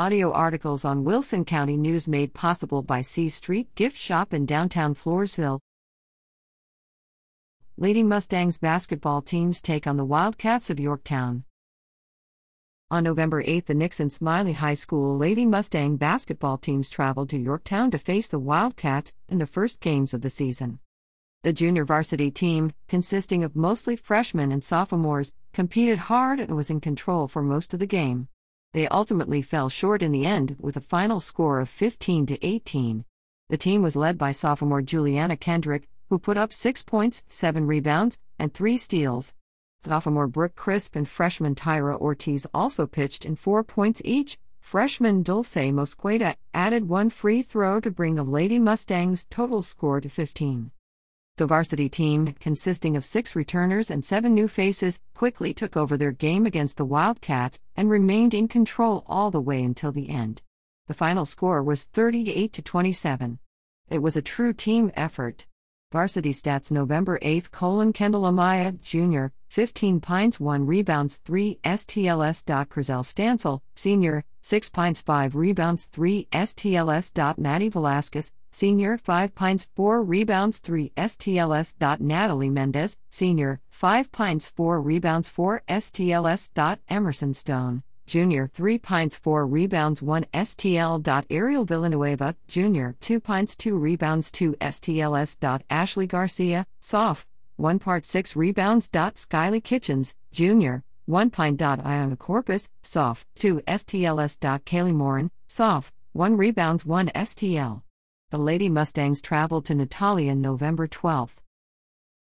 Audio articles on Wilson County News made possible by C Street Gift Shop in downtown Floresville. Lady Mustangs basketball teams take on the Wildcats of Yorktown. On November 8, the Nixon Smiley High School Lady Mustang basketball teams traveled to Yorktown to face the Wildcats in the first games of the season. The junior varsity team, consisting of mostly freshmen and sophomores, competed hard and was in control for most of the game. They ultimately fell short in the end with a final score of 15 to 18. The team was led by sophomore Juliana Kendrick, who put up 6 points, 7 rebounds, and 3 steals. Sophomore Brooke Crisp and freshman Tyra Ortiz also pitched in four points each. Freshman Dulce Mosqueda added one free throw to bring the Lady Mustangs' total score to 15. The varsity team, consisting of six returners and seven new faces, quickly took over their game against the Wildcats and remained in control all the way until the end. The final score was 38 to 27. It was a true team effort. Varsity Stats November 8 colon Kendall Amaya, Jr., 15 pints 1 rebounds 3 STLS. Crizel Stansel, Sr., 6 pints 5 rebounds 3 STLS. Maddie Velasquez, Sr., 5 pints 4 rebounds 3 STLS. Natalie Mendez, Sr., 5 pints 4 rebounds 4 STLS. Emerson Stone. Jr., 3 pints 4 rebounds 1 STL. Ariel Villanueva, Jr., 2 pints 2 rebounds 2 STLS. Ashley Garcia, Soph, 1 part 6 rebounds. Skyly Kitchens, Jr., 1 pint. Iona Corpus, Soph, 2 STLS. Kaylee Morin, Soph, 1 rebounds 1 STL. The Lady Mustangs traveled to Natalia November 12.